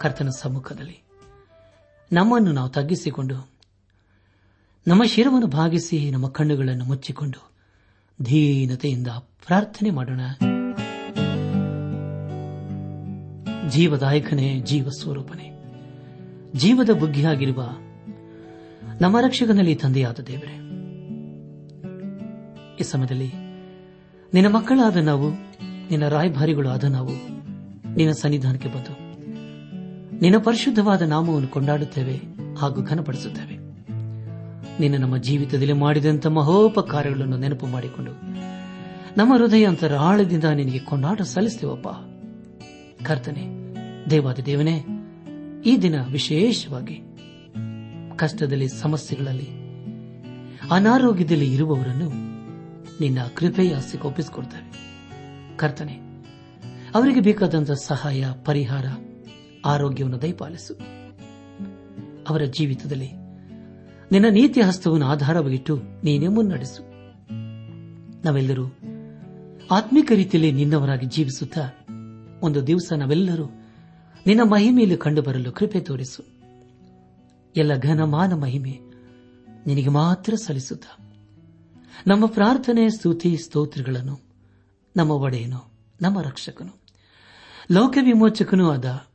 ಕರ್ತನ ಸಮ್ಮುಖದಲ್ಲಿ. ನಮ್ಮನ್ನು ನಾವು ತಗ್ಗಿಸಿಕೊಂಡು, ನಮ್ಮ ಶಿರವನ್ನು ಭಾಗಿಸಿ ನಮ್ಮ ಕಣ್ಣುಗಳನ್ನು ಮುಚ್ಚಿಕೊಂಡು ಧೀನತೆಯಿಂದ ಪ್ರಾರ್ಥನೆ ಮಾಡೋಣ. ಜೀವದಾಯಕನೇ ಜೀವ ಸ್ವರೂಪನೇ ಜೀವದ ಬುಗ್ಗಿಯಾಗಿರುವ ನಮ್ಮ ರಕ್ಷಕನಲ್ಲಿ ತಂದೆಯಾದ ದೇವರೇ, ಈ ಸಮಯದಲ್ಲಿ ನಿನ್ನ ಮಕ್ಕಳಾದ ನಾವು, ನಿನ್ನ ರಾಯಭಾರಿಗಳು ಆದ ನಾವು ನಿನ್ನ ಸನ್ನಿಧಾನಕ್ಕೆ ಬಂದು ನಿನ್ನ ಪರಿಶುದ್ಧವಾದ ನಾಮವನ್ನು ಕೊಂಡಾಡುತ್ತೇವೆ ಹಾಗೂ ಘನಪಡಿಸುತ್ತೇವೆ. ನಿನ್ನ ನಮ್ಮ ಜೀವಿತದಲ್ಲಿ ಮಾಡಿದಂಥ ಮಹೋಪಕಾರಗಳನ್ನು ನೆನಪು ಮಾಡಿಕೊಂಡು ನಮ್ಮ ಹೃದಯ ಅಂತರ ಆಳದಿಂದ ನಿನಗೆ ಕೊಂಡಾಟ ಸಲ್ಲಿಸ್ತೇವಪ್ಪ. ಕರ್ತನೆ, ದೇವಾದ ದೇವನೇ, ಈ ದಿನ ವಿಶೇಷವಾಗಿ ಕಷ್ಟದಲ್ಲಿ, ಸಮಸ್ಯೆಗಳಲ್ಲಿ, ಅನಾರೋಗ್ಯದಲ್ಲಿ ಇರುವವರನ್ನು ನಿನ್ನ ಕೃಪೆಯ ಒಪ್ಪಿಸಿಕೊಡ್ತೇವೆ. ಕರ್ತನೆ, ಅವರಿಗೆ ಬೇಕಾದಂತಹ ಸಹಾಯ, ಪರಿಹಾರ ಆರೋಗ್ಯವನ್ನು ದಯಪಾಲಿಸು. ಅವರ ಜೀವಿತದಲ್ಲಿ ನಿನ್ನ ನೀತಿ ಹಸ್ತವನ್ನು ಆಧಾರವಾಗಿಟ್ಟು ನೀನೇ ಮುನ್ನಡೆಸು. ನಾವೆಲ್ಲರೂ ಆತ್ಮಿಕ ರೀತಿಯಲ್ಲಿ ನಿನ್ನವರಾಗಿ ಜೀವಿಸುತ್ತಾ ಒಂದು ದಿವಸ ನಾವೆಲ್ಲರೂ ನಿನ್ನ ಮಹಿಮೆಯಲ್ಲಿ ಕಂಡುಬರಲು ಕೃಪೆ ತೋರಿಸು. ಎಲ್ಲ ಘನಮಾನ ಮಹಿಮೆ ನಿನಗೆ ಮಾತ್ರ ಸಲ್ಲಿಸುತ್ತ. ನಮ್ಮ ಪ್ರಾರ್ಥನೆ, ಸ್ತುತಿ, ಸ್ತೋತ್ರಗಳನ್ನು ನಮ್ಮ ಒಡೆಯನು, ನಮ್ಮ ರಕ್ಷಕನು ಲೋಕ ವಿಮೋಚಕನೂ ಆದ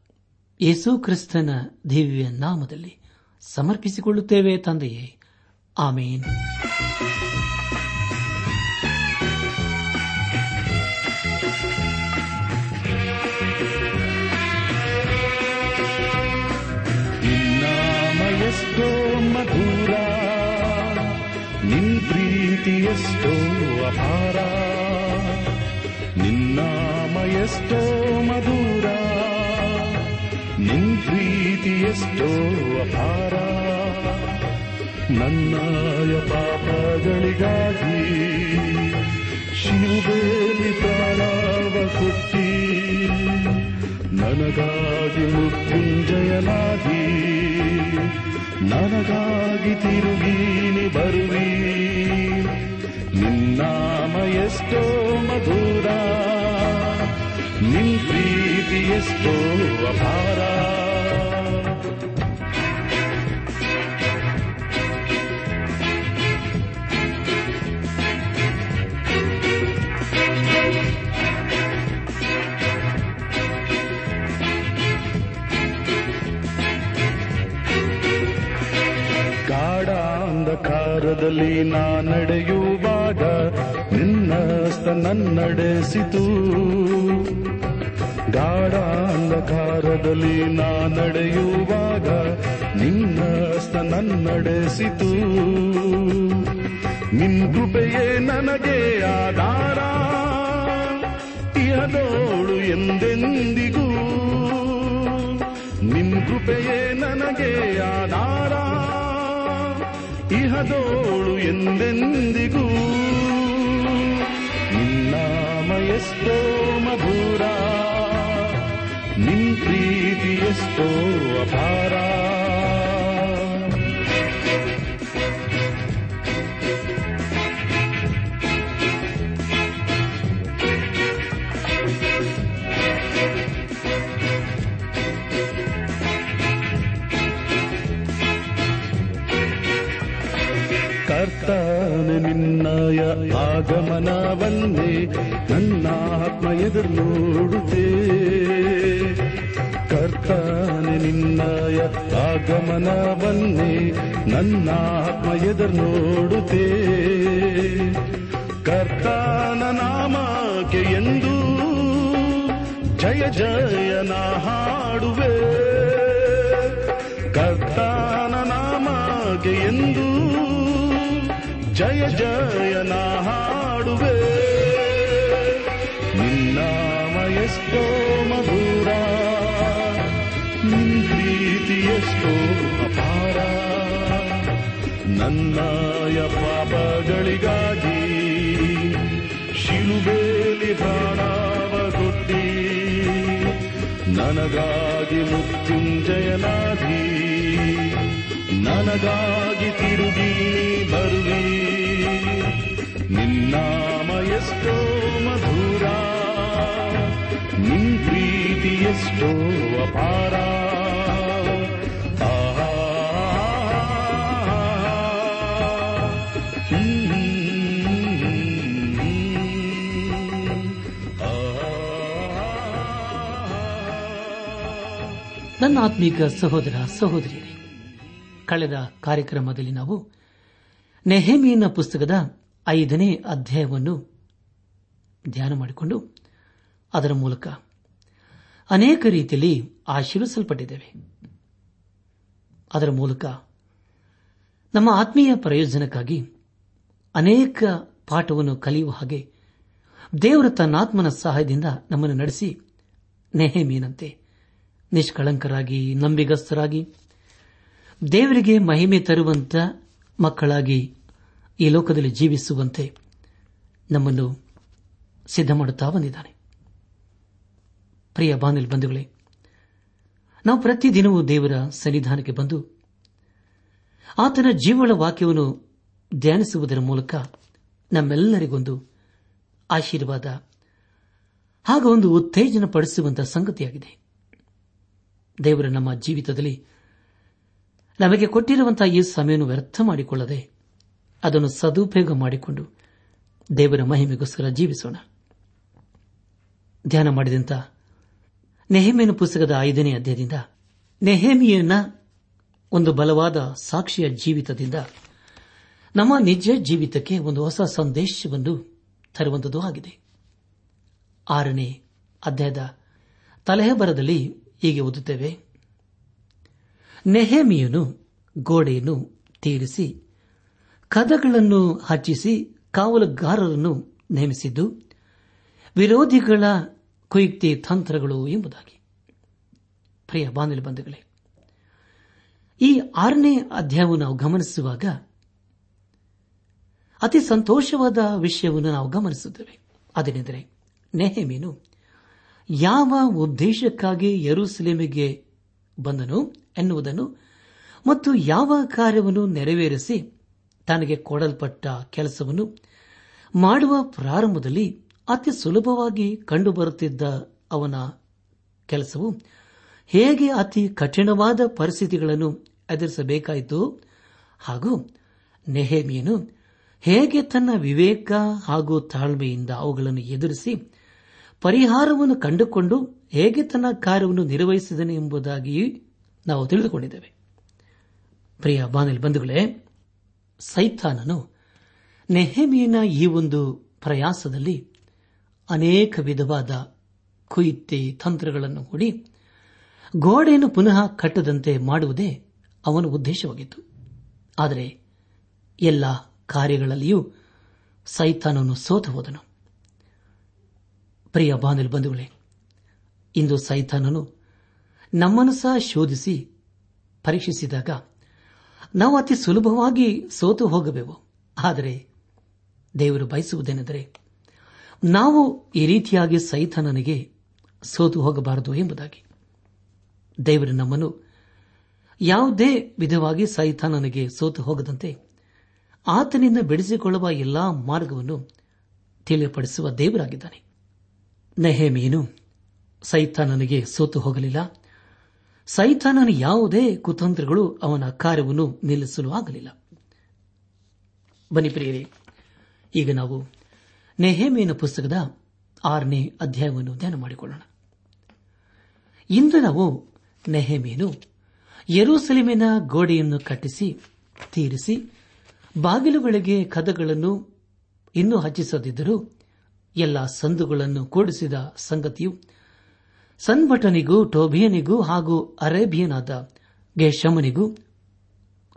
ಯೇಸು ಕ್ರಿಸ್ತನ ದಿವ್ಯ ನಾಮದಲ್ಲಿ ಸಮರ್ಪಿಸಿಕೊಳ್ಳುತ್ತೇವೆ ತಂದೆಯೇ. ಆಮೇನ್. ಎಷ್ಟೋ ಮಧುರ, ನಿನ್ ಎಷ್ಟೋ ಅಪಾರ ನಿನ್ನಾಮ ಎಷ್ಟೋ ಮಧುರ. ನಿನ್ ಪ್ರೀತಿ ಎಷ್ಟೋ ಅಪಾರ. ನನ್ನಾಯ ಪಾಪಗಳಿಗಾಗಿ ಶಿಲುಬೇಲಿ ಪ್ರಾಣವ ಕೊಟ್ಟಿ. ನನಗಾಗಿ ಮೃತ್ಯುಂಜಯನಾಗಿ. ನನಗಾಗಿ ತಿರುಗೀನಿ ಬರುವಿ. ನಿನ್ನಾಮ ಎಷ್ಟೋ ಮಧುರ. ನಿನ್ ಪ್ರೀತಿ ಎಷ್ಟೋ ಅಪಾರ. ಗಾಢಾಂಧಕಾರದಲ್ಲಿ ನಾ ನಡೆಯುವಾಗ ನಿನ್ನಸ್ತ ನನ್ನಡೆಸಿತು. ಗಾಢಾಂಧಕಾರದಲ್ಲಿ ನಾ ನಡೆಯುವಾಗ ನಿನ್ನ ನನ್ನ ನನ್ನಡೆಸಿತು. ನಿನ್ ಕೃಪೆಯೇ ನನಗೆ ಆಧಾರ. ಇಹದೋಳು ಎಂದೆಂದಿಗೂ ನಿನ್ ಕೃಪೆಯೇ ನನಗೆ ಆಧಾರ. ಇಹದೋಳು ಎಂದೆಂದಿಗೂ ನಿನ್ನ ಮಯಸ್ತೋ ಮಧುರ. ಪ್ರೀತಿ ಎಷ್ಟೋ ಅಪಾರ ಕರ್ತಾನ ನಿನ್ನಯ ಆಗಮನವನ್ನೇ ನನ್ನ ಆತ್ಮ ಎದುರು ನೋಡುತ್ತೆ ಆಗಮನವನ್ನೇ ನನ್ನ ಆತ್ಮ ಎದುರು ನೋಡುತ್ತೆ. ಕರ್ತಾನ ನಾಮಕ್ಕೆ ಎಂದು ಜಯ ಜಯನ ಹಾಡುವೆ. ಕರ್ತಾನ ನಾಮಕ್ಕೆ ಎಂದು ಜಯ ಜಯನ ಹಾಡುವೆ. ಎಷ್ಟೋ ಅಪಾರ. ನನ್ನಾಯ ಪಾಪಗಳಿಗಾಗಿ ಶಿಲುಬೇಲಿ ಪ್ರಾಣಾವ ಕೊಟ್ಟಿ. ನನಗಾಗಿ ಮೃತ್ಯುಂಜಯನಾದಿ ನನಗಾಗಿ ತಿರುಗಿ ಬರುವಿ. ನಿನ್ನಾಮ ಎಷ್ಟೋ ಮಧುರ. ನಿನ್ ಪ್ರೀತಿ ಎಷ್ಟೋ ಅಪಾರ. ನನ್ನ ಆತ್ಮೀಕ ಸಹೋದರ ಸಹೋದರಿಯರೇ, ಕಳೆದ ಕಾರ್ಯಕ್ರಮದಲ್ಲಿ ನಾವು ನೆಹೆಮಿಯನ ಪುಸ್ತಕದ ಐದನೇ ಅಧ್ಯಾಯವನ್ನು ಧ್ಯಾನ ಮಾಡಿಕೊಂಡು ಅದರ ಮೂಲಕ ಅನೇಕ ರೀತಿಯಲ್ಲಿ ಆಶೀರ್ವಿಸಲ್ಪಟ್ಟಿದ್ದೇವೆ. ಅದರ ಮೂಲಕ ನಮ್ಮ ಆತ್ಮೀಯ ಪ್ರಯೋಜನಕ್ಕಾಗಿ ಅನೇಕ ಪಾಠವನ್ನು ಕಲಿಯುವ ಹಾಗೆ ದೇವರ ತನ್ನಾತ್ಮನ ಸಹಾಯದಿಂದ ನಮ್ಮನ್ನು ನಡೆಸಿ ನೆಹಮೀನಂತೆ ನಿಷ್ಕಳಂಕರಾಗಿ, ನಂಬಿಗಸ್ತರಾಗಿ, ದೇವರಿಗೆ ಮಹಿಮೆ ತರುವಂತ ಮಕ್ಕಳಾಗಿ ಈ ಲೋಕದಲ್ಲಿ ಜೀವಿಸುವಂತೆ ನಮ್ಮನ್ನು ಸಿದ್ಧ ಮಾಡುತ್ತಾ ಬಂದಿದ್ದಾನೆ. ಪ್ರಿಯ ಬಂಧುಗಳೇ, ನಾವು ಪ್ರತಿದಿನವೂ ದೇವರ ಸನ್ನಿಧಾನಕ್ಕೆ ಬಂದು ಆತನ ಜೀವಳ ವಾಕ್ಯವನ್ನು ಧ್ಯಾನಿಸುವುದರ ಮೂಲಕ ನಮ್ಮೆಲ್ಲರಿಗೊಂದು ಆಶೀರ್ವಾದ ಹಾಗೂ ಒಂದು ಉತ್ತೇಜನ ಪಡಿಸುವಂತಹ ಸಂಗತಿಯಾಗಿದೆ. ದೇವರು ನಮ್ಮ ಜೀವಿತದಲ್ಲಿ ನಮಗೆ ಕೊಟ್ಟಿರುವಂತಹ ಈ ಸಮಯವನ್ನು ವ್ಯರ್ಥ ಮಾಡಿಕೊಳ್ಳದೆ ಅದನ್ನು ಸದುಪಯೋಗ ಮಾಡಿಕೊಂಡು ದೇವರ ಮಹಿಮೆಗೋಸ್ಕರ ಜೀವಿಸೋಣ. ಧ್ಯಾನ ಮಾಡಿದಂತ ನೆಹಮಿಯನ ಪುಸ್ತಕದ ಐದನೇ ಅಧ್ಯಾಯದಿಂದ ನೆಹಮಿಯನ್ನ ಒಂದು ಬಲವಾದ ಸಾಕ್ಷಿಯ ಜೀವಿತದಿಂದ ನಮ್ಮ ನಿಜ ಜೀವಿತಕ್ಕೆ ಒಂದು ಹೊಸ ಸಂದೇಶವನ್ನು ತರುವಂತದ್ದು ಆಗಿದೆ. ಆರನೇ ಅಧ್ಯಾಯದ ತಲೆಹಬರದಲ್ಲಿ ಹೀಗೆ ಓದುತ್ತೇವೆ. ನೆಹೆಮಿಯನು ಗೋಡೆಯನ್ನು ತೀರಿಸಿ, ಕದಗಳನ್ನು ಹಚ್ಚಿಸಿ, ಕಾವಲುಗಾರರನ್ನು ನೇಮಿಸಿದ್ದು, ವಿರೋಧಿಗಳ ಕುಯುಕ್ತಿ ತಂತ್ರಗಳು ಎಂಬುದಾಗಿ. ಪ್ರಿಯ ಬಂಧುಗಳೇ, ಈ ಆರನೇ ಅಧ್ಯಾಯವನ್ನು ನಾವು ಗಮನಿಸುವಾಗ ಅತಿ ಸಂತೋಷವಾದ ವಿಷಯವನ್ನು ನಾವು ಗಮನಿಸುತ್ತೇವೆ. ಅದೇನೆಂದರೆ ನೆಹಮೀನು ಯಾವ ಉದ್ದೇಶಕ್ಕಾಗಿ ಯರುಸಲೇಮಿಗೆ ಬಂದನು ಎನ್ನುವುದನ್ನು ಮತ್ತು ಯಾವ ಕಾರ್ಯವನ್ನು ನೆರವೇರಿಸಿ ತನಗೆ ಕೊಡಲ್ಪಟ್ಟ ಕೆಲಸವನ್ನು ಮಾಡುವ ಪ್ರಾರಂಭದಲ್ಲಿ ಅತಿ ಸುಲಭವಾಗಿ ಕಂಡುಬರುತ್ತಿದ್ದ ಅವನ ಕೆಲಸವು ಹೇಗೆ ಅತಿ ಕಠಿಣವಾದ ಪರಿಸ್ಥಿತಿಗಳನ್ನು ಎದುರಿಸಬೇಕಾಯಿತು ಹಾಗೂ ನೆಹೇಮಿಯನು ಹೇಗೆ ತನ್ನ ವಿವೇಕ ಹಾಗೂ ತಾಳ್ಮೆಯಿಂದ ಅವುಗಳನ್ನು ಎದುರಿಸಿ ಪರಿಹಾರವನ್ನು ಕಂಡುಕೊಂಡು ಹೇಗೆ ತನ್ನ ಕಾರ್ಯವನ್ನು ನಿರ್ವಹಿಸಿದನು ಎಂಬುದಾಗಿ ನಾವು ತಿಳಿದುಕೊಂಡಿದ್ದೇವೆ. ಪ್ರಿಯ ಬಾನಲ್ ಬಂಧುಗಳೇ, ಸೈತಾನನು ನೆಹಮಿಯನ ಈ ಒಂದು ಪ್ರಯಾಸದಲ್ಲಿ ಅನೇಕ ವಿಧವಾದ ಕುಯಿತ್ತೆ ತಂತ್ರಗಳನ್ನು ಹೂಡಿ ಗೋಡೆಯನ್ನು ಪುನಃ ಕಟ್ಟದಂತೆ ಮಾಡುವುದೇ ಅವನ ಉದ್ದೇಶವಾಗಿತ್ತು. ಆದರೆ ಎಲ್ಲ ಕಾರ್ಯಗಳಲ್ಲಿಯೂ ಸೈತಾನನು ಸೋತು ಹೋದನು ಪ್ರಿಯ ಬಾನಲ್ ಬಂಧುಗಳೇ, ಇಂದು ಸೈತಾನನು ನಮ್ಮನ್ನು ಸಹ ಶೋಧಿಸಿ ಪರೀಕ್ಷಿಸಿದಾಗ ನಾವು ಅತಿ ಸುಲಭವಾಗಿ ಸೋತು ಹೋಗಬೇಕು ಆದರೆ ದೇವರು ಬಯಸುವುದೇನೆಂದರೆ ನಾವು ಈ ರೀತಿಯಾಗಿ ಸೈತಾನನಿಗೆ ಸೋತು ಹೋಗಬಾರದು ಎಂಬುದಾಗಿ. ದೇವರು ನಮ್ಮನ್ನು ಯಾವುದೇ ವಿಧವಾಗಿ ಸೈತಾನನಿಗೆ ಸೋತು ಹೋಗದಂತೆ ಆತನಿಂದ ಬಿಡಿಸಿಕೊಳ್ಳುವ ಎಲ್ಲಾ ಮಾರ್ಗವನ್ನು ತಿಳಿಯಪಡಿಸುವ ದೇವರಾಗಿದ್ದಾನೆ. ನೆಹೇಮಿಯನು ಸೈತಾನನಿಗೆ ಸೋತು ಹೋಗಲಿಲ್ಲ. ಸೈತಾನನ ಯಾವುದೇ ಕುತಂತ್ರಗಳು ಅವನ ಕಾರ್ಯವನ್ನು ನಿಲ್ಲಿಸಲು ಆಗಲಿಲ್ಲ. ಬನ್ನಿ ಪ್ರಿಯರೇ, ಈಗ ನಾವು ನೆಹೇಮಿಯನ ಪುಸ್ತಕದ ಆರನೇ ಅಧ್ಯಾಯವನ್ನು ಧ್ಯಾನ ಮಾಡಿಕೊಳ್ಳೋಣ. ಇಂದು ನಾವು ನೆಹೇಮಿಯನು ಯರೂಸಲೇಮಿನ ಗೋಡೆಯನ್ನು ಕಟ್ಟಿಸಿ, ತೀರಿಸಿ, ಬಾಗಿಲುಗಳಿಗೆ ಕದಗಳನ್ನು ಇನ್ನೂ ಹಚ್ಚಿಸದಿದ್ದರೂ ಎಲ್ಲ ಸಂದುಗಳನ್ನು ಕೂಡಿಸಿದ ಸಂಗತಿಯು ಸನ್ಭಟನಿಗೂ ಟೋಬಿಯನಿಗೂ ಹಾಗೂ ಅರೇಬಿಯನಾದ ಗೆಶಮನಿಗೂ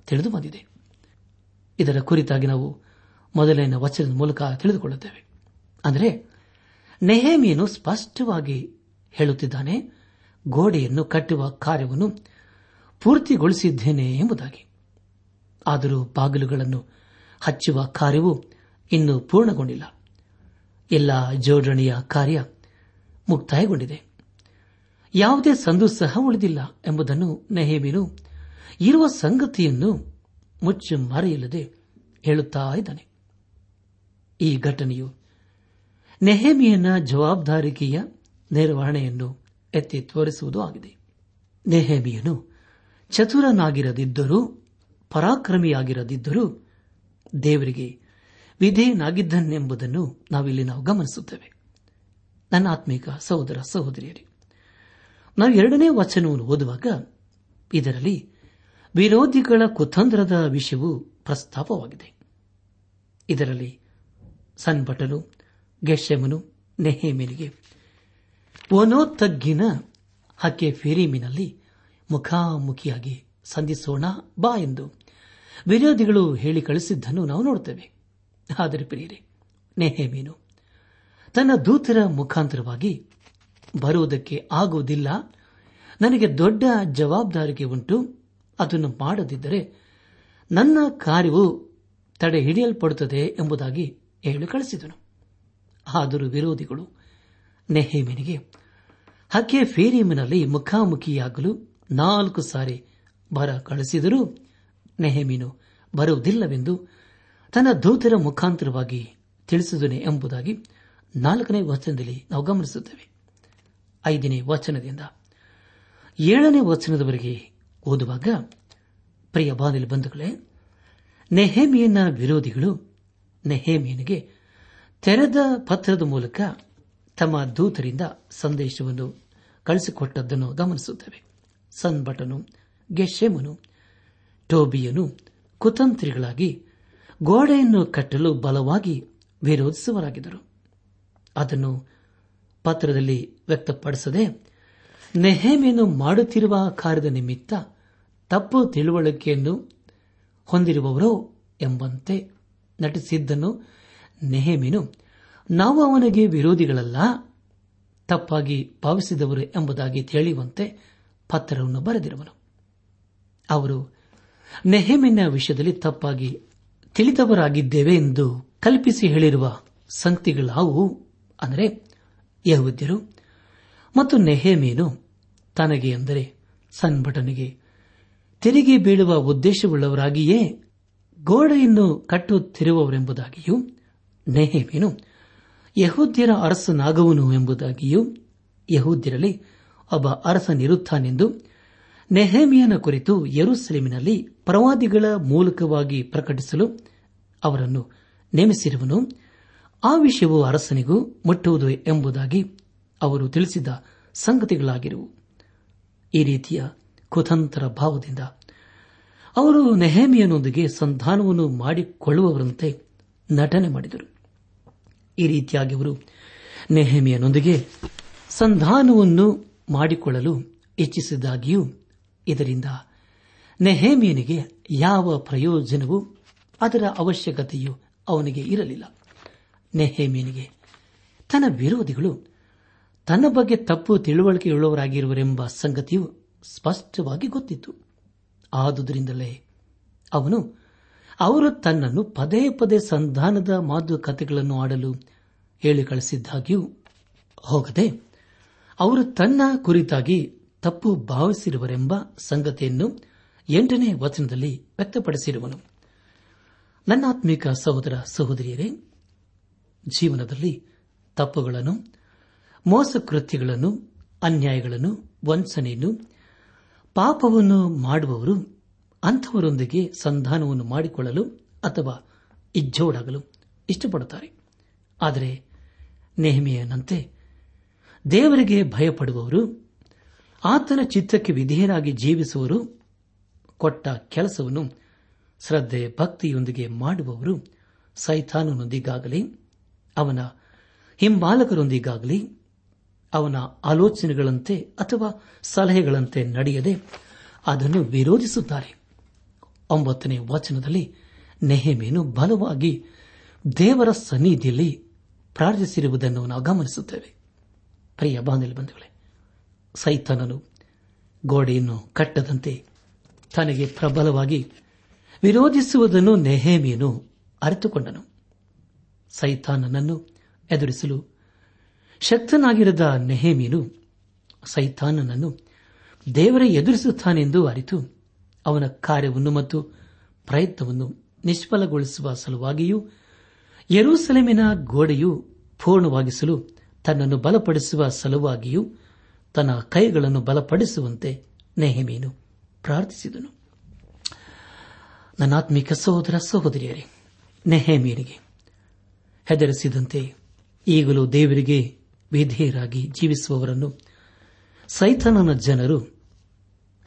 ತಿಳಿದು ಬಂದಿದೆ. ಇದರ ಕುರಿತಾಗಿ ನಾವು ಮೊದಲಿನ ವಚನದ ಮೂಲಕ ತಿಳಿದುಕೊಳ್ಳುತ್ತೇವೆ. ಅಂದರೆ ನೆಹೇಮಿಯನು ಸ್ಪಷ್ಟವಾಗಿ ಹೇಳುತ್ತಿದ್ದಾನೆ, ಗೋಡೆಯನ್ನು ಕಟ್ಟುವ ಕಾರ್ಯವನ್ನು ಪೂರ್ತಿಗೊಳಿಸಿದ್ದೇನೆ ಎಂಬುದಾಗಿ. ಆದರೂ ಬಾಗಿಲುಗಳನ್ನು ಹಚ್ಚುವ ಕಾರ್ಯವು ಇನ್ನೂ ಪೂರ್ಣಗೊಂಡಿಲ್ಲ. ಎಲ್ಲ ಜೋಡಣೆಯ ಕಾರ್ಯ ಮುಕ್ತಾಯಗೊಂಡಿದೆ. ಯಾವುದೇ ಸಂದು ಸಹ ಉಳಿದಿಲ್ಲ ಎಂಬುದನ್ನು ನೆಹೇಮಿನು ಇರುವ ಸಂಗತಿಯನ್ನು ಮುಚ್ಚು ಮರೆಯಿಲ್ಲದೆ ಹೇಳುತ್ತಾ ಇದ್ದಾನೆ. ಈ ಘಟನೆಯು ನೆಹೇಮಿಯನ ಜವಾಬ್ದಾರಿಕೆಯ ನಿರ್ವಹಣೆಯನ್ನು ಎತ್ತಿ ತೋರಿಸುವುದೂ ಆಗಿದೆ. ನೆಹೇಮಿಯನು ಚತುರನಾಗಿರದಿದ್ದರೂ, ಪರಾಕ್ರಮಿಯಾಗಿರದಿದ್ದರೂ ದೇವರಿಗೆ ವಿಧೇಯನಾಗಿದ್ದನೆಂಬುದನ್ನು ನಾವಿಲ್ಲಿ ನಾವು ಗಮನಿಸುತ್ತೇವೆ. ನನ್ನ ಆತ್ಮಿಕ ಸಹೋದರ ಸಹೋದರಿಯರೇ, ನಾವು ಎರಡನೇ ವಚನವನ್ನು ಓದುವಾಗ ಇದರಲ್ಲಿ ವಿರೋಧಿಗಳ ಕುತಂತ್ರದ ವಿಷಯವು ಪ್ರಸ್ತಾಪವಾಗಿದೆ. ಇದರಲ್ಲಿ ಸನ್ಭಟನು ಗೆಶೆಮನು ನೆಹೇಮಿನಿಗೆ ಒನೋತಗ್ಗಿನ ಹಕ್ಕೆ ಫಿರಿಮಿನಲ್ಲಿ ಮುಖಾಮುಖಿಯಾಗಿ, ಸಂಧಿಸೋಣ, ಬಾ ಎಂದು ವಿರೋಧಿಗಳು ಹೇಳಿ ಕಳಿಸಿದ್ದನ್ನು ನಾವು ನೋಡುತ್ತೇವೆ. ಆದರೆ ಪ್ರಿಯರೇ ನೆಹೇಮೀನು ತನ್ನ ದೂತರ ಮುಖಾಂತರವಾಗಿ ಬರುವುದಕ್ಕೆ ಆಗುವುದಿಲ್ಲ. ನನಗೆ ದೊಡ್ಡ ಜವಾಬ್ದಾರಿಕೆ ಉಂಟು. ಅದನ್ನು ಮಾಡದಿದ್ದರೆ ನನ್ನ ಕಾರ್ಯವು ತಡೆ ಹಿಡಿಯಲ್ಪಡುತ್ತದೆ ಎಂಬುದಾಗಿ ಹೇಳಿ ಕಳಿಸಿದನು. ಆದರೂ ವಿರೋಧಿಗಳು ನೆಹೇಮಿನಿಗೆ ಹಕ್ಕೆ ಫೇರಿಮಿನಲ್ಲಿ ಮುಖಾಮುಖಿಯಾಗಲು ನಾಲ್ಕು ಸಾರಿ ಬರ ಕಳಿಸಿದರೂ ನೆಹಮೀನು ಬರುವುದಿಲ್ಲವೆಂದು ತನ್ನ ದೂತರ ಮುಖಾಂತರವಾಗಿ ತಿಳಿಸಿದನೆ ಎಂಬುದಾಗಿ ನಾಲ್ಕನೇ ವಚನದಲ್ಲಿ ನಾವು ಗಮನಿಸುತ್ತೇವೆ. ಐದನೇ ವಚನದಿಂದ ಏಳನೇ ವಚನದವರೆಗೆ ಓದುವಾಗ, ಪ್ರಿಯ ಬಾನಿಲ್ ಬಂಧುಗಳೇ ನೆಹೇಮಿಯನ್ನ ವಿರೋಧಿಗಳು ನೆಹೇಮಿಯನಿಗೆ ತೆರೆದ ಪತ್ರದ ಮೂಲಕ ತಮ್ಮ ದೂತರಿಂದ ಸಂದೇಶವನ್ನು ಕಳಿಸಿಕೊಟ್ಟದ್ದನ್ನು ಗಮನಿಸುತ್ತೇವೆ. ಸನ್ಬಟನು ಗೆಶೆಮನು ಟೋಬಿಯನು ಕುತಂತ್ರಿಗಳಾಗಿ ಗೋಡೆಯನ್ನು ಕಟ್ಟಲು ಬಲವಾಗಿ ವಿರೋಧಿಸುವರಾಗಿದ್ದರು. ಅದನ್ನು ಪತ್ರದಲ್ಲಿ ವ್ಯಕ್ತಪಡಿಸದೆ ನೆಹೇಮೇನು ಮಾಡುತ್ತಿರುವ ಕಾರ್ಯದ ನಿಮಿತ್ತ ತಪ್ಪು ತಿಳುವಳಿಕೆಯನ್ನು ಹೊಂದಿರುವವರೋ ಎಂಬಂತೆ ನಟಿಸಿದ್ದನ್ನು ನೆಹೇಮೇನು. ನಾವು ಅವನಿಗೆ ವಿರೋಧಿಗಳಲ್ಲ, ತಪ್ಪಾಗಿ ಭಾವಿಸಿದವರು ಎಂಬುದಾಗಿ ತಿಳಿಯುವಂತೆ ಪತ್ರವನ್ನು ಬರೆದಿರುವನು. ಅವರು ನೆಹೆಮಿನ ವಿಷಯದಲ್ಲಿ ತಪ್ಪಾಗಿ ತಿಳಿದವರಾಗಿದ್ದೇವೆ ಎಂದು ಕಲ್ಪಿಸಿ ಹೇಳಿರುವ ಸಂಗತಿಗಳಾವು ಅಂದರೆ ಯಹುದ್ಯರು ಮತ್ತು ನೆಹೇಮೀನು ತನಗೆ ಅಂದರೆ ಸಂಭಟನೆಗೆ ತೆರಿಗೆ ಬೀಳುವ ಉದ್ದೇಶವುಳ್ಳವರಾಗಿಯೇ ಗೋಡೆಯನ್ನು ಕಟ್ಟುತ್ತಿರುವವರೆಂಬುದಾಗಿಯೂ ನೆಹೇಮೀನು ಯಹೂದ್ಯರ ಅರಸನಾಗುವನು ಎಂಬುದಾಗಿಯೂ ಯಹೂದ್ಯರಲ್ಲಿ ಒಬ್ಬ ಅರಸನಿರುತ್ತಾನೆಂದು ನೆಹೇಮಿಯನ ಕುರಿತು ಯರುಸಲೇಮಿನಲ್ಲಿ ಪ್ರವಾದಿಗಳ ಮೂಲಕವಾಗಿ ಪ್ರಕಟಿಸಲು ಅವರನ್ನು ನೇಮಿಸಿರುವನು ಆ ವಿಷಯವು ಅರಸನಿಗೂ ಮುಟ್ಟುವುದು ಎಂಬುದಾಗಿ ಅವರು ತಿಳಿಸಿದ ಸಂಗತಿಗಳಾಗಿರುವು. ಈ ರೀತಿಯ ಕುತಂತ್ರ ಭಾವದಿಂದ ಅವರು ನೆಹೇಮಿಯನೊಂದಿಗೆ ಸಂಧಾನವನ್ನು ಮಾಡಿಕೊಳ್ಳುವವರಂತೆ ನಟನೆ ಮಾಡಿದರು. ಈ ರೀತಿಯಾಗಿ ಅವರು ನೆಹೇಮಿಯನೊಂದಿಗೆ ಸಂಧಾನವನ್ನು ಮಾಡಿಕೊಳ್ಳಲು ಇಚ್ಛಿಸಿದಾಗಿಯೂ ಇದರಿಂದ ನೆಹೇಮಿಯನಿಗೆ ಯಾವ ಪ್ರಯೋಜನವೂ ಅದರ ಅವಶ್ಯಕತೆಯೂ ಅವನಿಗೆ ಇರಲಿಲ್ಲ. ನೆಹೇಮಿಯನಿಗೆ ತನ್ನ ವಿರೋಧಿಗಳು ತನ್ನ ಬಗ್ಗೆ ತಪ್ಪು ತಿಳುವಳಿಕೆಯುಳ್ಳವರಾಗಿರುವರೆಂಬ ಸಂಗತಿಯು ಸ್ಪಷ್ಟವಾಗಿ ಗೊತ್ತಿತ್ತು. ಆದುದರಿಂದಲೇ ಅವನು ಅವರು ತನ್ನನ್ನು ಪದೇ ಪದೇ ಸಂಧಾನದ ಮಾತುಕತೆಗಳನ್ನು ಆಡಲು ಹೇಳಿ ಕಳಿಸಿದ್ದಾಗ್ಯೂ ಹೋಗದೆ ಅವರು ತನ್ನ ಕುರಿತಾಗಿ ತಪ್ಪು ಭಾವಿಸಿರುವರೆಂಬ ಸಂಗತಿಯನ್ನು ಎಂಟನೇ ವಚನದಲ್ಲಿ ವ್ಯಕ್ತಪಡಿಸಿರುವನು. ನನ್ನಾತ್ಮೀಕ ಸಹೋದರ ಸಹೋದರಿಯರೇ, ಜೀವನದಲ್ಲಿ ತಪ್ಪುಗಳನ್ನು, ಮೋಸಕೃತ್ಯಗಳನ್ನು, ಅನ್ಯಾಯಗಳನ್ನು, ವಂಚನೆಯನ್ನು, ಪಾಪವನ್ನು ಮಾಡುವವರು, ಅಂಥವರೊಂದಿಗೆ ಸಂಧಾನವನ್ನು ಮಾಡಿಕೊಳ್ಳಲು ಅಥವಾ ಇಜ್ಜೋಡಾಗಲು ಇಷ್ಟಪಡುತ್ತಾರೆ. ಆದರೆ ನೆಹಮಿಯನಂತೆ ದೇವರಿಗೆ ಭಯಪಡುವವರು ಆತನ ಚಿತ್ತಕ್ಕೆ ವಿಧೇಯರಾಗಿ ಜೀವಿಸುವರು, ಕೊಟ್ಟ ಕೆಲಸವನ್ನು ಶ್ರದ್ಧೆ, ಭಕ್ತಿಯೊಂದಿಗೆ ಮಾಡುವವರು ಸೈತಾನನೊಂದಿಗಾಗಲಿ ಅವನ ಹಿಂಬಾಲಕರೊಂದಿಗಾಗಲಿ, ಅವನ ಆಲೋಚನೆಗಳಂತೆ ಅಥವಾ ಸಲಹೆಗಳಂತೆ ನಡೆಯದೆ ಅದನ್ನು ವಿರೋಧಿಸುತ್ತಾರೆ. ಒಂಬತ್ತನೇ ವಚನದಲ್ಲಿ ನೆಹೆಮೇನು ಬಲವಾಗಿ ದೇವರ ಸನ್ನಿಧಿಯಲ್ಲಿ ಪ್ರಾರ್ಥಿಸಿರುವುದನ್ನು ನಾವು ಗಮನಿಸುತ್ತೇವೆ. ಪ್ರಿಯ ಬಾಂಧವ್ಯ ಸೈತಾನನು ಗೋಡೆಯನ್ನು ಕಟ್ಟದಂತೆ ತನಗೆ ಪ್ರಬಲವಾಗಿ ವಿರೋಧಿಸುವುದನ್ನು ನೆಹೇಮಿಯನು ಅರಿತುಕೊಂಡನು. ಸೈತಾನನನ್ನು ಎದುರಿಸಲು ಶಕ್ತನಾಗಿರದ ನೆಹೇಮಿಯನು ಸೈತಾನನನ್ನು ದೇವರೇ ಎದುರಿಸುತ್ತಾನೆಂದು ಅರಿತು ಅವನ ಕಾರ್ಯವನ್ನು ಮತ್ತು ಪ್ರಯತ್ನವನ್ನು ನಿಷ್ಫಲಗೊಳಿಸುವ ಸಲುವಾಗಿಯೂ ಯರೂಸಲೇಮಿನ ಗೋಡೆಯು ಪೂರ್ಣವಾಗಿಸಲು ತನ್ನನ್ನು ಬಲಪಡಿಸುವ ಸಲುವಾಗಿಯೂ ತನ್ನ ಕೈಗಳನ್ನು ಬಲಪಡಿಸುವಂತೆ ನೆಹಮೀನು ಪ್ರಾರ್ಥಿಸಿದನು. ನನ್ನಾತ್ಮಿಕ ಸಹೋದರ ಸಹೋದರಿಯರೇ, ನೆಹಮೀನಿಗೆ ಹೆದರಿಸಿದಂತೆ ಈಗಲೂ ದೇವರಿಗೆ ವಿಧೇಯರಾಗಿ ಜೀವಿಸುವವರನ್ನು ಸೈತಾನನ ಜನರು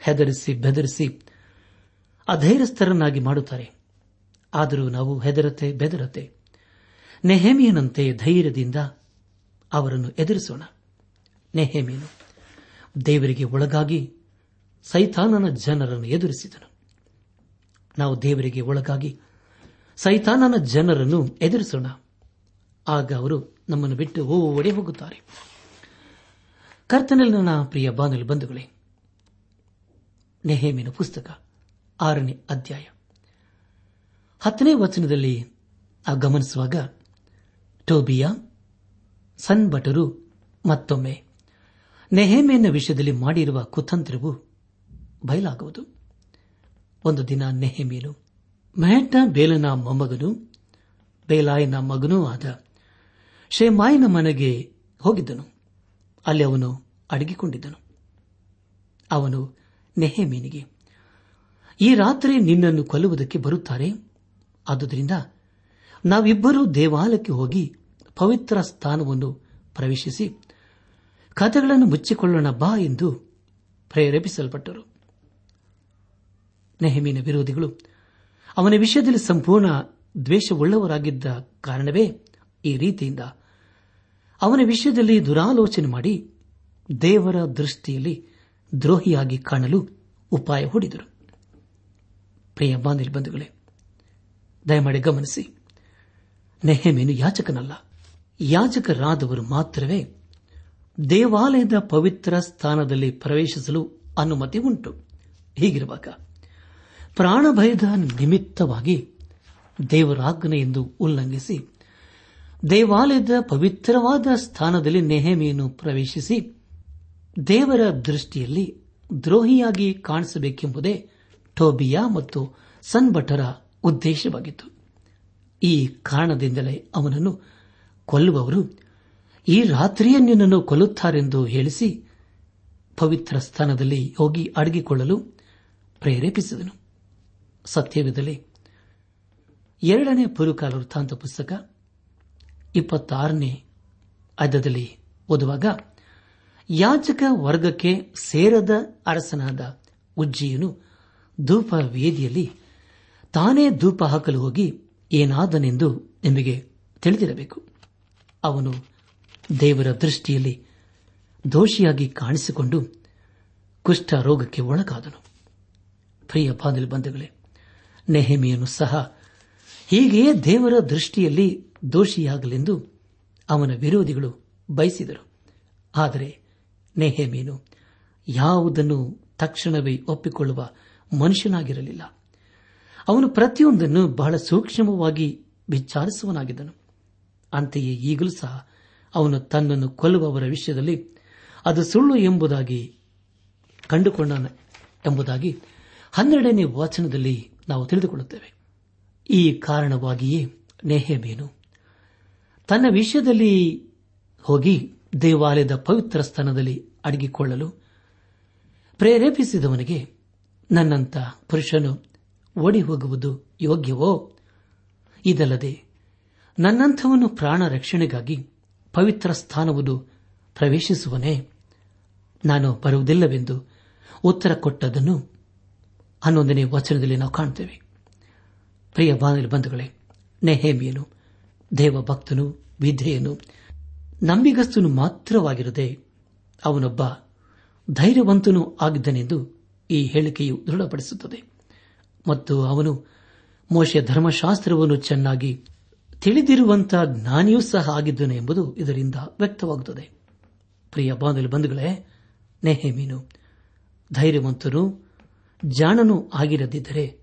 ಹೆದರಿಸಿ ಬೆದರಿಸಿ ಅಧೈರ್ಯಸ್ಥರನ್ನಾಗಿ ಮಾಡುತ್ತಾರೆ. ಆದರೂ ನಾವು ಹೆದರತೆ ಬೆದರತೆ ನೆಹೆಮಿಯನಂತೆ ಧೈರ್ಯದಿಂದ ಅವರನ್ನು ಎದುರಿಸೋಣ. ನೆಹೇಮಿಯನು ದೇವರಿಗೆ ಒಳಗಾಗಿ ಸೈತಾನನ ಜನರನ್ನು ಎದುರಿಸಿದನು. ನಾವು ದೇವರಿಗೆ ಒಳಗಾಗಿ ಸೈತಾನನ ಜನರನ್ನು ಎದುರಿಸೋಣ. ಆಗ ಅವರು ನಮ್ಮನ್ನು ಬಿಟ್ಟು ಓಡಿ ಹೋಗುತ್ತಾರೆ. ಕರ್ತನಲ್ಲಿ ನನ್ನ ಪ್ರಿಯ ಬಾನುಲಿ ಬಂಧುಗಳೇ, ನೆಹೇಮಿನ ಪುಸ್ತಕ ಆರನೇ ಅಧ್ಯಾಯ ಹತ್ತನೇ ವಚನದಲ್ಲಿ ಆ ಗಮನಿಸುವಾಗ, ಟೋಬಿಯಾ ಸನ್ಬಟರು ಮತ್ತೊಮ್ಮೆ ನೆಹೇಮಿಯನ ವಿಷಯದಲ್ಲಿ ಮಾಡಿರುವ ಕುತಂತ್ರವು ಬಯಲಾಗುವುದು. ಒಂದು ದಿನ ನೆಹೇಮಿಯನು ಮೆಹಟ್ಟ ಬೇಲನ ಮೊಮ್ಮಗನು, ಬೇಲಾಯನ ಮಗನೂ ಆದ ಶೇಮಾಯನ ಮನೆಗೆ ಹೋಗಿದ್ದನು. ಅಲ್ಲಿ ಅವನು ಅಡಗಿಕೊಂಡಿದ್ದನು. ಅವನು ನೆಹೇಮೀನಿಗೆ ಈ ರಾತ್ರಿ ನಿನ್ನನ್ನು ಕೊಲ್ಲುವುದಕ್ಕೆ ಬರುತ್ತಾರೆ. ಆದುದರಿಂದ ನಾವಿಬ್ಬರೂ ದೇವಾಲಯಕ್ಕೆ ಹೋಗಿ ಪವಿತ್ರ ಸ್ಥಾನವನ್ನು ಪ್ರವೇಶಿಸಿ ಕಥೆಗಳನ್ನು ಮುಚ್ಚಿಕೊಳ್ಳೋಣ ಬಾ ಎಂದು ಪ್ರೇರೇಪಿಸಲ್ಪಟ್ಟರು. ನೆಹಮೀನ ವಿರೋಧಿಗಳು, ಅವನ ವಿಷಯದಲ್ಲಿ ಸಂಪೂರ್ಣ ದ್ವೇಷವುಳ್ಳವರಾಗಿದ್ದ ಕಾರಣವೇ ಈ ರೀತಿಯಿಂದ. ಅವನ ವಿಷಯದಲ್ಲಿ ದುರಾಲೋಚನೆ ಮಾಡಿ ದೇವರ ದೃಷ್ಟಿಯಲ್ಲಿ ದ್ರೋಹಿಯಾಗಿ ಕಾಣಲು ಉಪಾಯ ಹೂಡಿದರು. ಪ್ರಿಯ ಬಂಧುಗಳೇ, ದಯಮಾಡಿ ಗಮನಿಸಿ, ನೆಹಮೇನು ಯಾಚಕನಲ್ಲ. ಯಾಚಕರಾದವರು ಮಾತ್ರವೇ ದೇವಾಲಯದ ಪವಿತ್ರ ಸ್ಥಾನದಲ್ಲಿ ಪ್ರವೇಶಿಸಲು ಅನುಮತಿ ಉಂಟು. ಹೀಗಿರುವಾಗ ಪ್ರಾಣಭಯದ ನಿಮಿತ್ತವಾಗಿ ದೇವರಾಜ್ಞೆಯೆಂದು ಉಲ್ಲಂಘಿಸಿ ದೇವಾಲಯದ ಪವಿತ್ರವಾದ ಸ್ಥಾನದಲ್ಲಿ ನೆಹಮಿಯನ್ನು ಪ್ರವೇಶಿಸಿ ದೇವರ ದೃಷ್ಟಿಯಲ್ಲಿ ದ್ರೋಹಿಯಾಗಿ ಕಾಣಿಸಬೇಕೆಂಬುದೇ ಟೋಬಿಯಾ ಮತ್ತು ಸನ್ಭಟರ ಉದ್ದೇಶವಾಗಿತ್ತು. ಈ ಕಾರಣದಿಂದಲೇ ಅವನನ್ನು ಕೊಲ್ಲುವವರು ಈ ರಾತ್ರಿಯೇ ನಿನ್ನನ್ನು ಕೊಲ್ಲುತ್ತಾರೆಂದು ಹೇಳಿಸಿ ಪವಿತ್ರ ಸ್ಥಾನದಲ್ಲಿ ಹೋಗಿ ಅಡಗಿಕೊಳ್ಳಲು ಪ್ರೇರೇಪಿಸಿದನು ಸತ್ಯವಿದಲೇ, ಎರಡನೇ ಪುರುಕಾಲ ವೃತ್ತಾಂತ ಪುಸ್ತಕ, ಇಪ್ಪತ್ತಾರನೇ ಅರ್ಧದಲ್ಲಿ ಓದುವಾಗ ಯಾಚಕ ವರ್ಗಕ್ಕೆ ಸೇರದ ಅರಸನಾದ ಉಜ್ಜಿಯನು ಧೂಪ ವೇದಿಯಲ್ಲಿ ತಾನೇ ಧೂಪ ಹಾಕಲು ಹೋಗಿ ಏನಾದನೆಂದು ನಿಮಗೆ ತಿಳಿದಿರಬೇಕು. ಅವನು ದೇವರ ದೃಷ್ಟಿಯಲ್ಲಿ ದೋಷಿಯಾಗಿ ಕಾಣಿಸಿಕೊಂಡು ಕುಷ್ಠ ರೋಗಕ್ಕೆ ಒಳಗಾದನು. ಪ್ರಿಯ ಬಾಂಧವ್ಯ ಬಂಧುಗಳೇ, ನೆಹಮಿಯನ್ನು ಸಹ ಹೀಗೆಯೇ ದೇವರ ದೃಷ್ಟಿಯಲ್ಲಿ ದೋಷಿಯಾಗಲೆಂದು ಅವನ ವಿರೋಧಿಗಳು ಬಯಸಿದರು. ಆದರೆ ನೆಹೆಮಿಯನು ಯಾವುದನ್ನು ತಕ್ಷಣವೇ ಒಪ್ಪಿಕೊಳ್ಳುವ ಮನುಷ್ಯನಾಗಿರಲಿಲ್ಲ. ಅವನು ಪ್ರತಿಯೊಂದನ್ನು ಬಹಳ ಸೂಕ್ಷ್ಮವಾಗಿ ವಿಚಾರಿಸುವನಾಗಿದ್ದನು. ಅಂತೆಯೇ ಈಗಲೂ ಸಹ ಅವನು ತನ್ನನ್ನು ಕೊಲ್ಲುವವರ ವಿಷಯದಲ್ಲಿ ಅದು ಸುಳ್ಳು ಎಂಬುದಾಗಿ ಕಂಡುಕೊಂಡ ಎಂಬುದಾಗಿ ಹನ್ನೆರಡನೇ ವಾಚನದಲ್ಲಿ ನಾವು ತಿಳಿದುಕೊಳ್ಳುತ್ತೇವೆ. ಈ ಕಾರಣವಾಗಿಯೇ ನೆಹೇಮೇನು ತನ್ನ ವಿಷಯದಲ್ಲಿ ಹೋಗಿ ದೇವಾಲಯದ ಪವಿತ್ರ ಸ್ಥಾನದಲ್ಲಿ ಅಡಗಿಕೊಳ್ಳಲು ಪ್ರೇರೇಪಿಸಿದವನಿಗೆ ನನ್ನಂತ ಪುರುಷನು ಓಡಿ ಹೋಗುವುದು ಯೋಗ್ಯವೋ? ಇದಲ್ಲದೆ ನನ್ನಂಥವನು ಪ್ರಾಣ ರಕ್ಷಣೆಗಾಗಿ ಪವಿತ್ರ ಸ್ಥಾನವನ್ನು ಪ್ರವೇಶಿಸುವನೇ? ನಾನು ಬರುವುದಿಲ್ಲವೆಂದು ಉತ್ತರ ಕೊಟ್ಟದನ್ನು ಹನ್ನೊಂದನೇ ವಚನದಲ್ಲಿ ನಾವು ಕಾಣುತ್ತೇವೆ. ಪ್ರಿಯ ಬಾನಲಿ ಬಂಧುಗಳೇ, ನೆಹೇಮಿಯನು, ದೇವಭಕ್ತನು, ವಿಧೇಯನು, ನಂಬಿಗಸ್ತನು ಮಾತ್ರವಾಗಿರದೆ ಅವನೊಬ್ಬ ಧೈರ್ಯವಂತನೂ ಆಗಿದ್ದನೆಂದು ಈ ಹೇಳಿಕೆಯು ದೃಢಪಡಿಸುತ್ತದೆ. ಮತ್ತು ಅವನು ಮೋಶೆ ಧರ್ಮಶಾಸ್ತ್ರವನ್ನು ಚೆನ್ನಾಗಿ ತಿಳಿದಿರುವಂತಹ ಜ್ಞಾನಿಯೂ ಸಹ ಆಗಿದ್ದನು ಎಂಬುದು ಇದರಿಂದ ವ್ಯಕ್ತವಾಗುತ್ತದೆ. ಪ್ರಿಯ ಬಾಂಧವ್ಯ ಬಂಧುಗಳೇ ನೆಹೇಮೀನು ಧೈರ್ಯವಂತನು ಜಾಣನು ಆಗಿರದಿದ್ದರೆ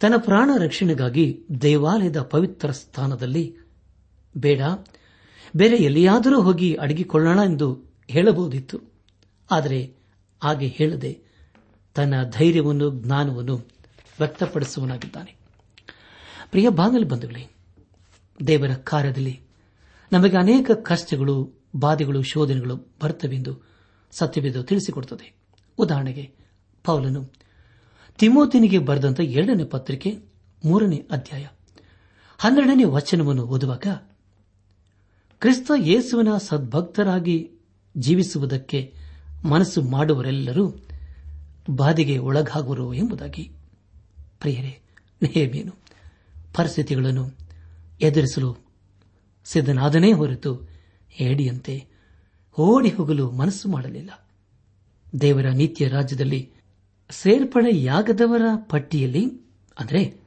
ತನ್ನ ಪ್ರಾಣ ರಕ್ಷಣೆಗಾಗಿ ದೇವಾಲಯದ ಪವಿತ್ರ ಸ್ಥಾನದಲ್ಲಿ ಬೇಡ, ಬೇರೆ ಎಲ್ಲಿಯಾದರೂ ಹೋಗಿ ಅಡಗಿಕೊಳ್ಳೋಣ ಎಂದು ಹೇಳಬಹುದಿತ್ತು. ಆದರೆ ಹಾಗೆ ಹೇಳದೆ ತನ್ನ ಧೈರ್ಯವನ್ನು, ಜ್ಞಾನವನ್ನು ವ್ಯಕ್ತಪಡಿಸುವನಾಗಿದ್ದಾನೆ ಪ್ರಿಯ ಬಾಂಗಲ್ ಬಂಧುಗಳೇ ದೇವರ ಕಾರ್ಯದಲ್ಲಿ ನಮಗೆ ಅನೇಕ ಕಷ್ಟಗಳು, ಬಾಧೆಗಳು, ಶೋಧನೆಗಳು ಬರುತ್ತವೆಂದು ಸತ್ಯವೇದ ತಿಳಿಸಿಕೊಡುತ್ತದೆ. ಉದಾಹರಣೆಗೆ, ಪೌಲನು ತಿಮೋತಿನಿಗೆ ಬರೆದಂತ ಎರಡನೇ ಪತ್ರಿಕೆ ಮೂರನೇ ಅಧ್ಯಾಯ ಹನ್ನೆರಡನೇ ವಚನವನ್ನು ಓದುವಾಗ, ಕ್ರಿಸ್ತ ಯೇಸುವಿನ ಸದ್ಭಕ್ತರಾಗಿ ಜೀವಿಸುವುದಕ್ಕೆ ಮನಸ್ಸು ಮಾಡುವರೆಲ್ಲರೂ ಬಾಧೆಗೆ ಒಳಗಾಗುವರು ಎಂಬುದಾಗಿ. ಪ್ರಿಯರೇ ಪರಿಸ್ಥಿತಿಗಳನ್ನು ಎದುರಿಸಲು ಸಿದ್ಧನಾದನೇ ಹೊರತು ಹೇಡಿಯಂತೆ ಓಡಿ ಹೋಗಲು ಮನಸ್ಸು ಮಾಡಲಿಲ್ಲ. ದೇವರ ನಿತ್ಯ ರಾಜ್ಯದಲ್ಲಿ ಸೇರ್ಪಡೆಯಾಗದವರ ಪಟ್ಟಿಯಲ್ಲಿ, ಅಂದರೆ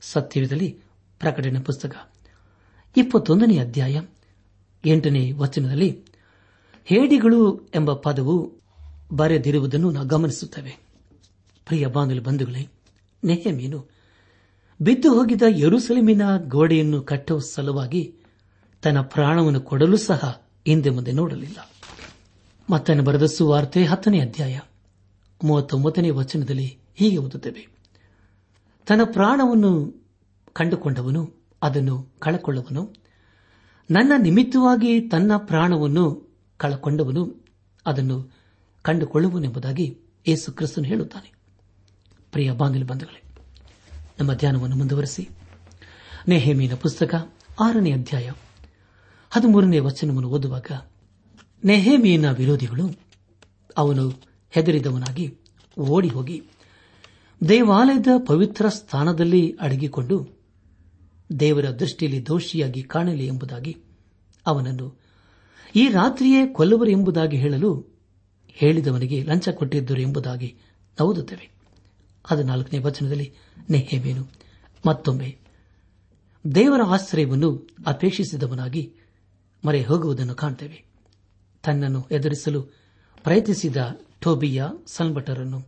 ಸತ್ಯವಿದಲ್ಲಿ ಪ್ರಕಟಣೆ ಪುಸ್ತಕ, ಇಪ್ಪತ್ತೊಂದನೇ ಅಧ್ಯಾಯ ಎಂಟನೇ ವಚನದಲ್ಲಿ ಹೇಡಿಗಳು ಎಂಬ ಪದವು ಬರೆದಿರುವುದನ್ನು ನಾವು ಗಮನಿಸುತ್ತೇವೆ. ಪ್ರಿಯ ಬಾಂಧವ ಬಂಧುಗಳೇ ನೆಹಮೀನು ಬಿದ್ದು ಹೋಗಿದ ಯರುಸಲಿಮಿನ ಗೋಡೆಯನ್ನು ಕಟ್ಟುವ ಸಲುವಾಗಿ ತನ್ನ ಪ್ರಾಣವನ್ನು ಕೊಡಲು ಸಹ ಹಿಂದೆ ಮುಂದೆ ನೋಡಲಿಲ್ಲ. ಮತ್ತನ್ನು ಬರೆದ ಸುವಾರ್ತೆ ಹತ್ತನೇ ಅಧ್ಯಾಯ, ಮೂವತ್ತೊಂಬತ್ತನೇ ವಚನದಲ್ಲಿ ಹೀಗೆ ಓದುತ್ತೇವೆ. ತನ್ನ ಪ್ರಾಣವನ್ನು ಕಂಡುಕೊಂಡವನು, ಅದನ್ನು ಕಳಕೊಳ್ಳುವನು. ನನ್ನ ನಿಮಿತ್ತವಾಗಿ ತನ್ನ ಪ್ರಾಣವನ್ನು ಕಳಕೊಂಡವನು, ಅದನ್ನು ಕಂಡುಕೊಳ್ಳುವನೆಂಬುದಾಗಿ ಯೇಸು ಕ್ರಿಸ್ತನು ಹೇಳುತ್ತಾನೆ. ಪ್ರಿಯ ಬಾಂಧವ್ಯ ಬಂಧುಗಳೇ ನಮ್ಮ ಧ್ಯಾನವನ್ನು ಮುಂದುವರೆಸಿ. ನೆಹೇಮಿನ ಪುಸ್ತಕ ಆರನೇ ಅಧ್ಯಾಯ ಹದಿಮೂರನೇ ವಚನವನ್ನು ಓದುವಾಗ ನೆಹೇಮಿಯನ ವಿರೋಧಿಗಳು ಅವನು ಹೆದರಿದವನಾಗಿ ಓಡಿ ಹೋಗಿ ದೇವಾಲಯದ ಪವಿತ್ರ ಸ್ಥಾನದಲ್ಲಿ ಅಡಗಿಕೊಂಡು ದೇವರ ದೃಷ್ಟಿಯಲ್ಲಿ ದೋಷಿಯಾಗಿ ಕಾಣಲಿ ಎಂಬುದಾಗಿ ಅವನನ್ನು ಈ ರಾತ್ರಿಯೇ ಕೊಲ್ಲುವರು ಎಂಬುದಾಗಿ ಹೇಳಲು ಹೇಳಿದವನಿಗೆ ಲಂಚ ಕೊಟ್ಟಿದ್ದರು ಎಂಬುದಾಗಿ ಓದುತ್ತೇವೆ. ಹದಿನಾಲ್ಕನೇ ವಚನದಲ್ಲಿ ನೆಹೇಮೇನು ಮತ್ತೊಮ್ಮೆ. ದೇವರ ಆಶ್ರಯವನ್ನು ಅಪೇಕ್ಷಿಸಿದವನಾಗಿ ಮರೆ ಹೋಗುವುದನ್ನು ಕಾಣ್ತೇವೆ. ತನ್ನನ್ನು ಎದುರಿಸಲು ಪ್ರಯತ್ನಿಸಿದ ಟೋಬಿಯ ಸಲ್ಬಟರನ್ನು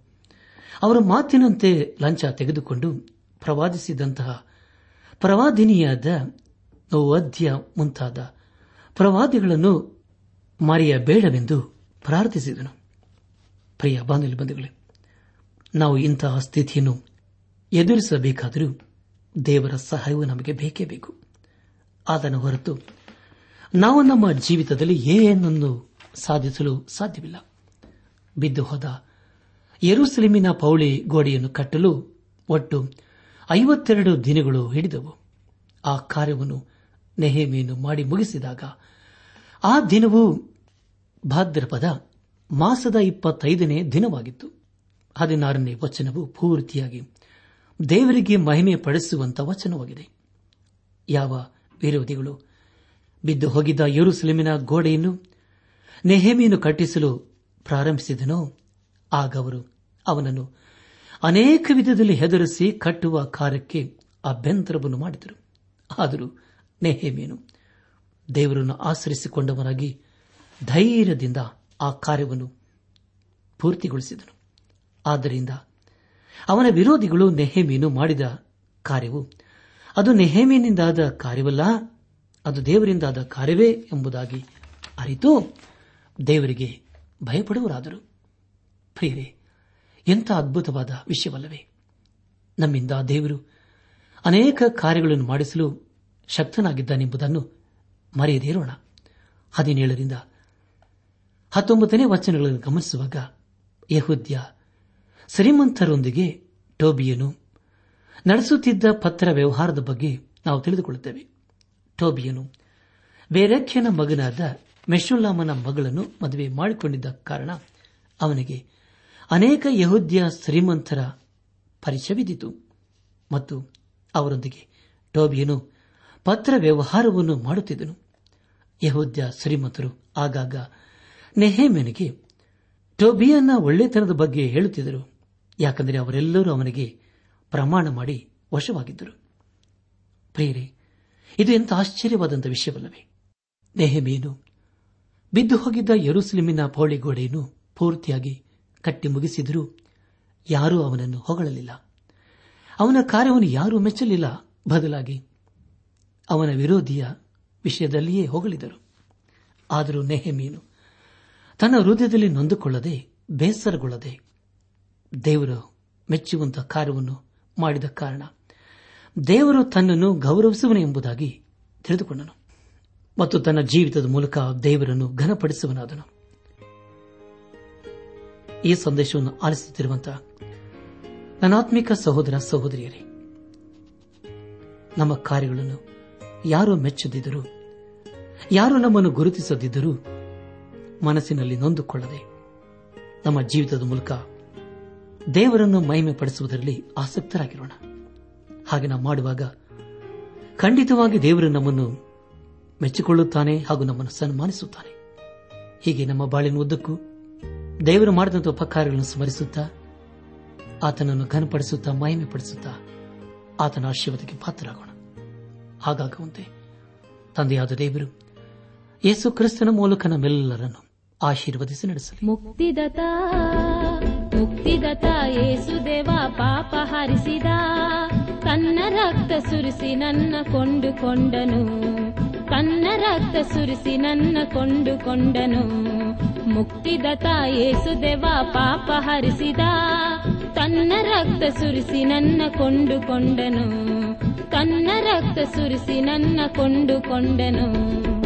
ಅವರ ಮಾತಿನಂತೆ ಲಂಚ ತೆಗೆದುಕೊಂಡು ಪ್ರವಾದಿಸಿದಂತಹ ಪ್ರವಾದಿನಿಯಾದ ಅಧ್ಯ ಮುಂತಾದ ಪ್ರವಾದಿಗಳನ್ನು ಮರೆಯಬೇಡವೆಂದು ಪ್ರಾರ್ಥಿಸಿದನು. ಪ್ರಿಯ ಬಾಂಧವ್ಯ ಬಂಧುಗಳೇ, ನಾವು ಇಂತಹ ಸ್ಥಿತಿಯನ್ನು ಎದುರಿಸಬೇಕಾದರೂ ದೇವರ ಸಹಾಯವು ನಮಗೆ ಬೇಕೇ ಬೇಕು. ಅದನ್ನು ಹೊರತು ನಾವು ನಮ್ಮ ಜೀವಿತದಲ್ಲಿ ಏನನ್ನು ಸಾಧಿಸಲು ಸಾಧ್ಯವಿಲ್ಲ. ಬಿದ್ದು ಹೋದ ಯರುಸಲಿಮಿನ ಪೌಳಿ ಗೋಡೆಯನ್ನು ಕಟ್ಟಲು ಒಟ್ಟು ಐವತ್ತೆರಡು ದಿನಗಳು ಹಿಡಿದವು. ಆ ಕಾರ್ಯವನ್ನು ನೆಹಮಿಯನ್ನು ಮಾಡಿ ಮುಗಿಸಿದಾಗ ಆ ದಿನವು ಭಾದ್ರಪದ ಮಾಸದ ಇಪ್ಪತ್ತೈದನೇ ದಿನವಾಗಿತ್ತು. ಹದಿನಾರನೇ ವಚನವು ಪೂರ್ತಿಯಾಗಿ ದೇವರಿಗೆ ಮಹಿಮೆ ಪಡಿಸುವಂತ ವಚನವಾಗಿದೆ. ಯಾವ ವಿರೋಧಿಗಳು ಬಿದ್ದು ಹೋಗಿದ್ದ ಯರುಸಲೇಮಿನ ಗೋಡೆಯನ್ನು ನೆಹಮಿಯನ್ನು ಕಟ್ಟಿಸಲು ಪ್ರಾರಂಭಿಸಿದನೋ, ಆಗ ಅವರು ಅವನನ್ನು ಅನೇಕ ವಿಧದಲ್ಲಿ ಹೆದರಿಸಿ ಕಟ್ಟುವ ಕಾರ್ಯಕ್ಕೆ ಅಭ್ಯಂತರವನ್ನು ಮಾಡಿದರು. ಆದರೂ ನೆಹೇಮಿಯನು ದೇವರನ್ನು ಆಚರಿಸಿಕೊಂಡವನಾಗಿ ಧೈರ್ಯದಿಂದ ಆ ಕಾರ್ಯವನ್ನು ಪೂರ್ತಿಗೊಳಿಸಿದನು. ಆದ್ದರಿಂದ ಅವನ ವಿರೋಧಿಗಳು ನೆಹೇಮೀನು ಮಾಡಿದ ಕಾರ್ಯವು. ಅದು ನೆಹೇಮೀನಿಂದಾದ ಕಾರ್ಯವಲ್ಲ, ಅದು ದೇವರಿಂದಾದ ಕಾರ್ಯವೇ ಎಂಬುದಾಗಿ ಅರಿತು ದೇವರಿಗೆ ಭಯಪಡುವರಾದರು. ಪ್ರಿಯರೇ ಎಂಥ ಅದ್ಭುತವಾದ ವಿಷಯವಲ್ಲವೇ. ನಮ್ಮಿಂದ ದೇವರು ಅನೇಕ ಕಾರ್ಯಗಳನ್ನು ಮಾಡಿಸಲು ಶಕ್ತನಾಗಿದ್ದಾನೆಂಬುದನ್ನು ಮರೆಯದೇರೋಣ ಹದಿನೇಳರಿಂದ ಹತ್ತೊಂಬತ್ತನೇ ವಚನಗಳನ್ನು ಗಮನಿಸುವಾಗ ಯಹುದ್ಯ ಶ್ರೀಮಂತರೊಂದಿಗೆ ಟೋಬಿಯನು ನಡೆಸುತ್ತಿದ್ದ ಪತ್ರ ವ್ಯವಹಾರದ ಬಗ್ಗೆ ನಾವು ತಿಳಿದುಕೊಳ್ಳುತ್ತೇವೆ. ಟೋಬಿಯನು ಬೇರಖ್ಯನ ಮಗನಾದ ಮೆಶುಲ್ಲಾಮನ ಮಗಳನ್ನು ಮದುವೆ ಮಾಡಿಕೊಂಡಿದ್ದ ಕಾರಣ ಅವನಿಗೆ ಅನೇಕ ಯಹೂದ್ಯ ಶ್ರೀಮಂತರ ಪರಿಚಯವಿದ್ದಿತು ಮತ್ತು ಅವರೊಂದಿಗೆ ಟೋಬಿಯನು ಪತ್ರ ವ್ಯವಹಾರವನ್ನು ಮಾಡುತ್ತಿದ್ದನು. ಯಹೋದ್ಯ ಶ್ರೀಮಂತರು ಆಗಾಗ ನೆಹೇಮೆನಿಗೆ ಟೋಬಿಯನ್ನ ಒಳ್ಳೆತನದ ಬಗ್ಗೆ ಹೇಳುತ್ತಿದ್ದರು. ಯಾಕೆಂದರೆ ಅವರೆಲ್ಲರೂ ಅವನಿಗೆ ಪ್ರಮಾಣ ಮಾಡಿ ವಶವಾಗಿದ್ದರು. ಪ್ರಿಯರೇ, ಇದು ಎಂಥ ಆಶ್ಚರ್ಯವಾದಂಥ ವಿಷಯವಲ್ಲವೇ? ನೆಹಮೀನು ಬಿದ್ದು ಹೋಗಿದ್ದ ಯರುಸಲಿಮಿನ ಪೌಳಿಗೋಡೆಯನ್ನು ಪೂರ್ತಿಯಾಗಿ ಕಟ್ಟಿ ಮುಗಿಸಿದರೂ ಯಾರೂ ಅವನನ್ನು ಹೊಗಳಲಿಲ್ಲ. ಅವನ ಕಾರ್ಯವನ್ನು ಯಾರೂ ಮೆಚ್ಚಲಿಲ್ಲ. ಬದಲಾಗಿ ಅವನ ವಿರೋಧಿಯ ವಿಷಯದಲ್ಲಿಯೇ ಹೊಗಳಿದರು. ಆದರೂ ನೆಹಮೀನು ತನ್ನ ಹೃದಯದಲ್ಲಿ ನೊಂದುಕೊಳ್ಳದೆ ಬೇಸರಗೊಳ್ಳದೆ ದೇವರು ಮೆಚ್ಚುವಂತಹ ಕಾರ್ಯವನ್ನು ಮಾಡಿದ ಕಾರಣ ದೇವರು ತನ್ನನ್ನು ಗೌರವಿಸುವನು ಎಂಬುದಾಗಿ ತಿಳಿದುಕೊಂಡನು ಮತ್ತು ತನ್ನ ಜೀವಿತದ ಮೂಲಕ ದೇವರನ್ನು ಘನಪಡಿಸುವನಾದನು. ಈ ಸಂದೇಶವನ್ನು ಆಲಿಸುತ್ತಿರುವಂತಹ ನನಾತ್ಮಿಕ ಸಹೋದರ ಸಹೋದರಿಯರೇ, ನಮ್ಮ ಕಾರ್ಯಗಳನ್ನು ಯಾರು ಮೆಚ್ಚದಿದ್ದರೂ, ಯಾರು ನಮ್ಮನ್ನು ಗುರುತಿಸದಿದ್ದರೂ ಮನಸ್ಸಿನಲ್ಲಿ ನೊಂದುಕೊಳ್ಳದೆ ನಮ್ಮ ಜೀವಿತದ ಮೂಲಕ ದೇವರನ್ನು ಮಹಿಮೆ ಪಡಿಸುವುದರಲ್ಲಿ ಆಸಕ್ತರಾಗಿರೋಣ. ಹಾಗೆ ನಾವು ಮಾಡುವಾಗ ಖಂಡಿತವಾಗಿ ದೇವರು ನಮ್ಮನ್ನು ಮೆಚ್ಚಿಕೊಳ್ಳುತ್ತಾನೆ ಹಾಗೂ ನಮ್ಮನ್ನು ಸನ್ಮಾನಿಸುತ್ತಾನೆ. ಹೀಗೆ ನಮ್ಮ ಬಾಳಿನ ಉದ್ದಕ್ಕೂ ದೇವರು ಮಾಡಿದಂಥ ಉಪಕಾರಗಳನ್ನು ಸ್ಮರಿಸುತ್ತಾ, ಆತನನ್ನು ಘನಪಡಿಸುತ್ತಾ ಮಹಿಮೆ ಪಡಿಸುತ್ತಾ ಆತನ ಆಶೀರ್ವಾದಕ್ಕೆ ಪಾತ್ರರಾಗೋಣ. ಹಾಗಾಗುವಂತೆ ತಂದೆಯಾದ ದೇವರು ಯೇಸು ಕ್ರಿಸ್ತನ ಮೂಲಕ ನಮ್ಮೆಲ್ಲರನ್ನು ಆಶೀರ್ವದಿಸಿ ನಡೆಸಲಿ. ಮುಕ್ತಿದತ ಮುಕ್ತಿದತ ಏಸುದೇವ ಪಾಪ ಹರಿಸಿದ. ತನ್ನ ರಕ್ತ ಸುರಿಸಿ ನನ್ನ ಕೊಂಡುಕೊಂಡನು. ತನ್ನ ರಕ್ತ ಸುರಿಸಿ ನನ್ನ ಕೊಂಡುಕೊಂಡನು. ಮುಕ್ತಿದತ ಏಸುದೇವ ಪಾಪ ಹರಿಸಿದ. ತನ್ನ ರಕ್ತ ಸುರಿಸಿ ನನ್ನ ಕೊಂಡುಕೊಂಡನು. ತನ್ನ ರಕ್ತ ಸುರಿಸಿ ನನ್ನ ಕೊಂಡುಕೊಂಡನು.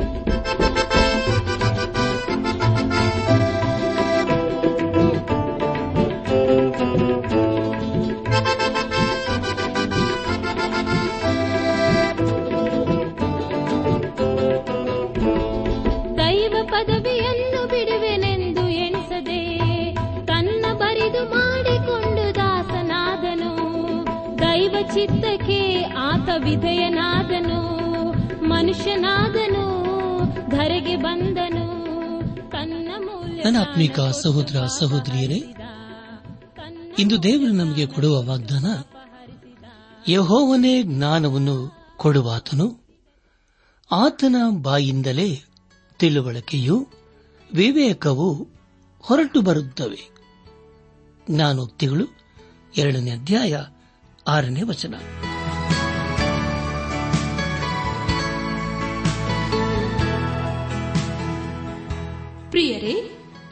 ಆತ್ಮಿಕ ಸಹೋದರ ಸಹೋದರಿಯರೇ, ಇಂದು ದೇವರು ನಮಗೆ ಕೊಡುವ ವಾಗ್ದಾನ, ಯಹೋವನೇ ಜ್ಞಾನವನ್ನು ಕೊಡುವಾತನು, ಆತನ ಬಾಯಿಂದಲೇ ತಿಳುವಳಿಕೆಯು ವಿವೇಕವು ಹೊರಟು ಬರುತ್ತವೆ. ಜ್ಞಾನೋಕ್ತಿಗಳು ಎರಡನೇ ಅಧ್ಯಾಯ ಆರನೇ ವಚನ.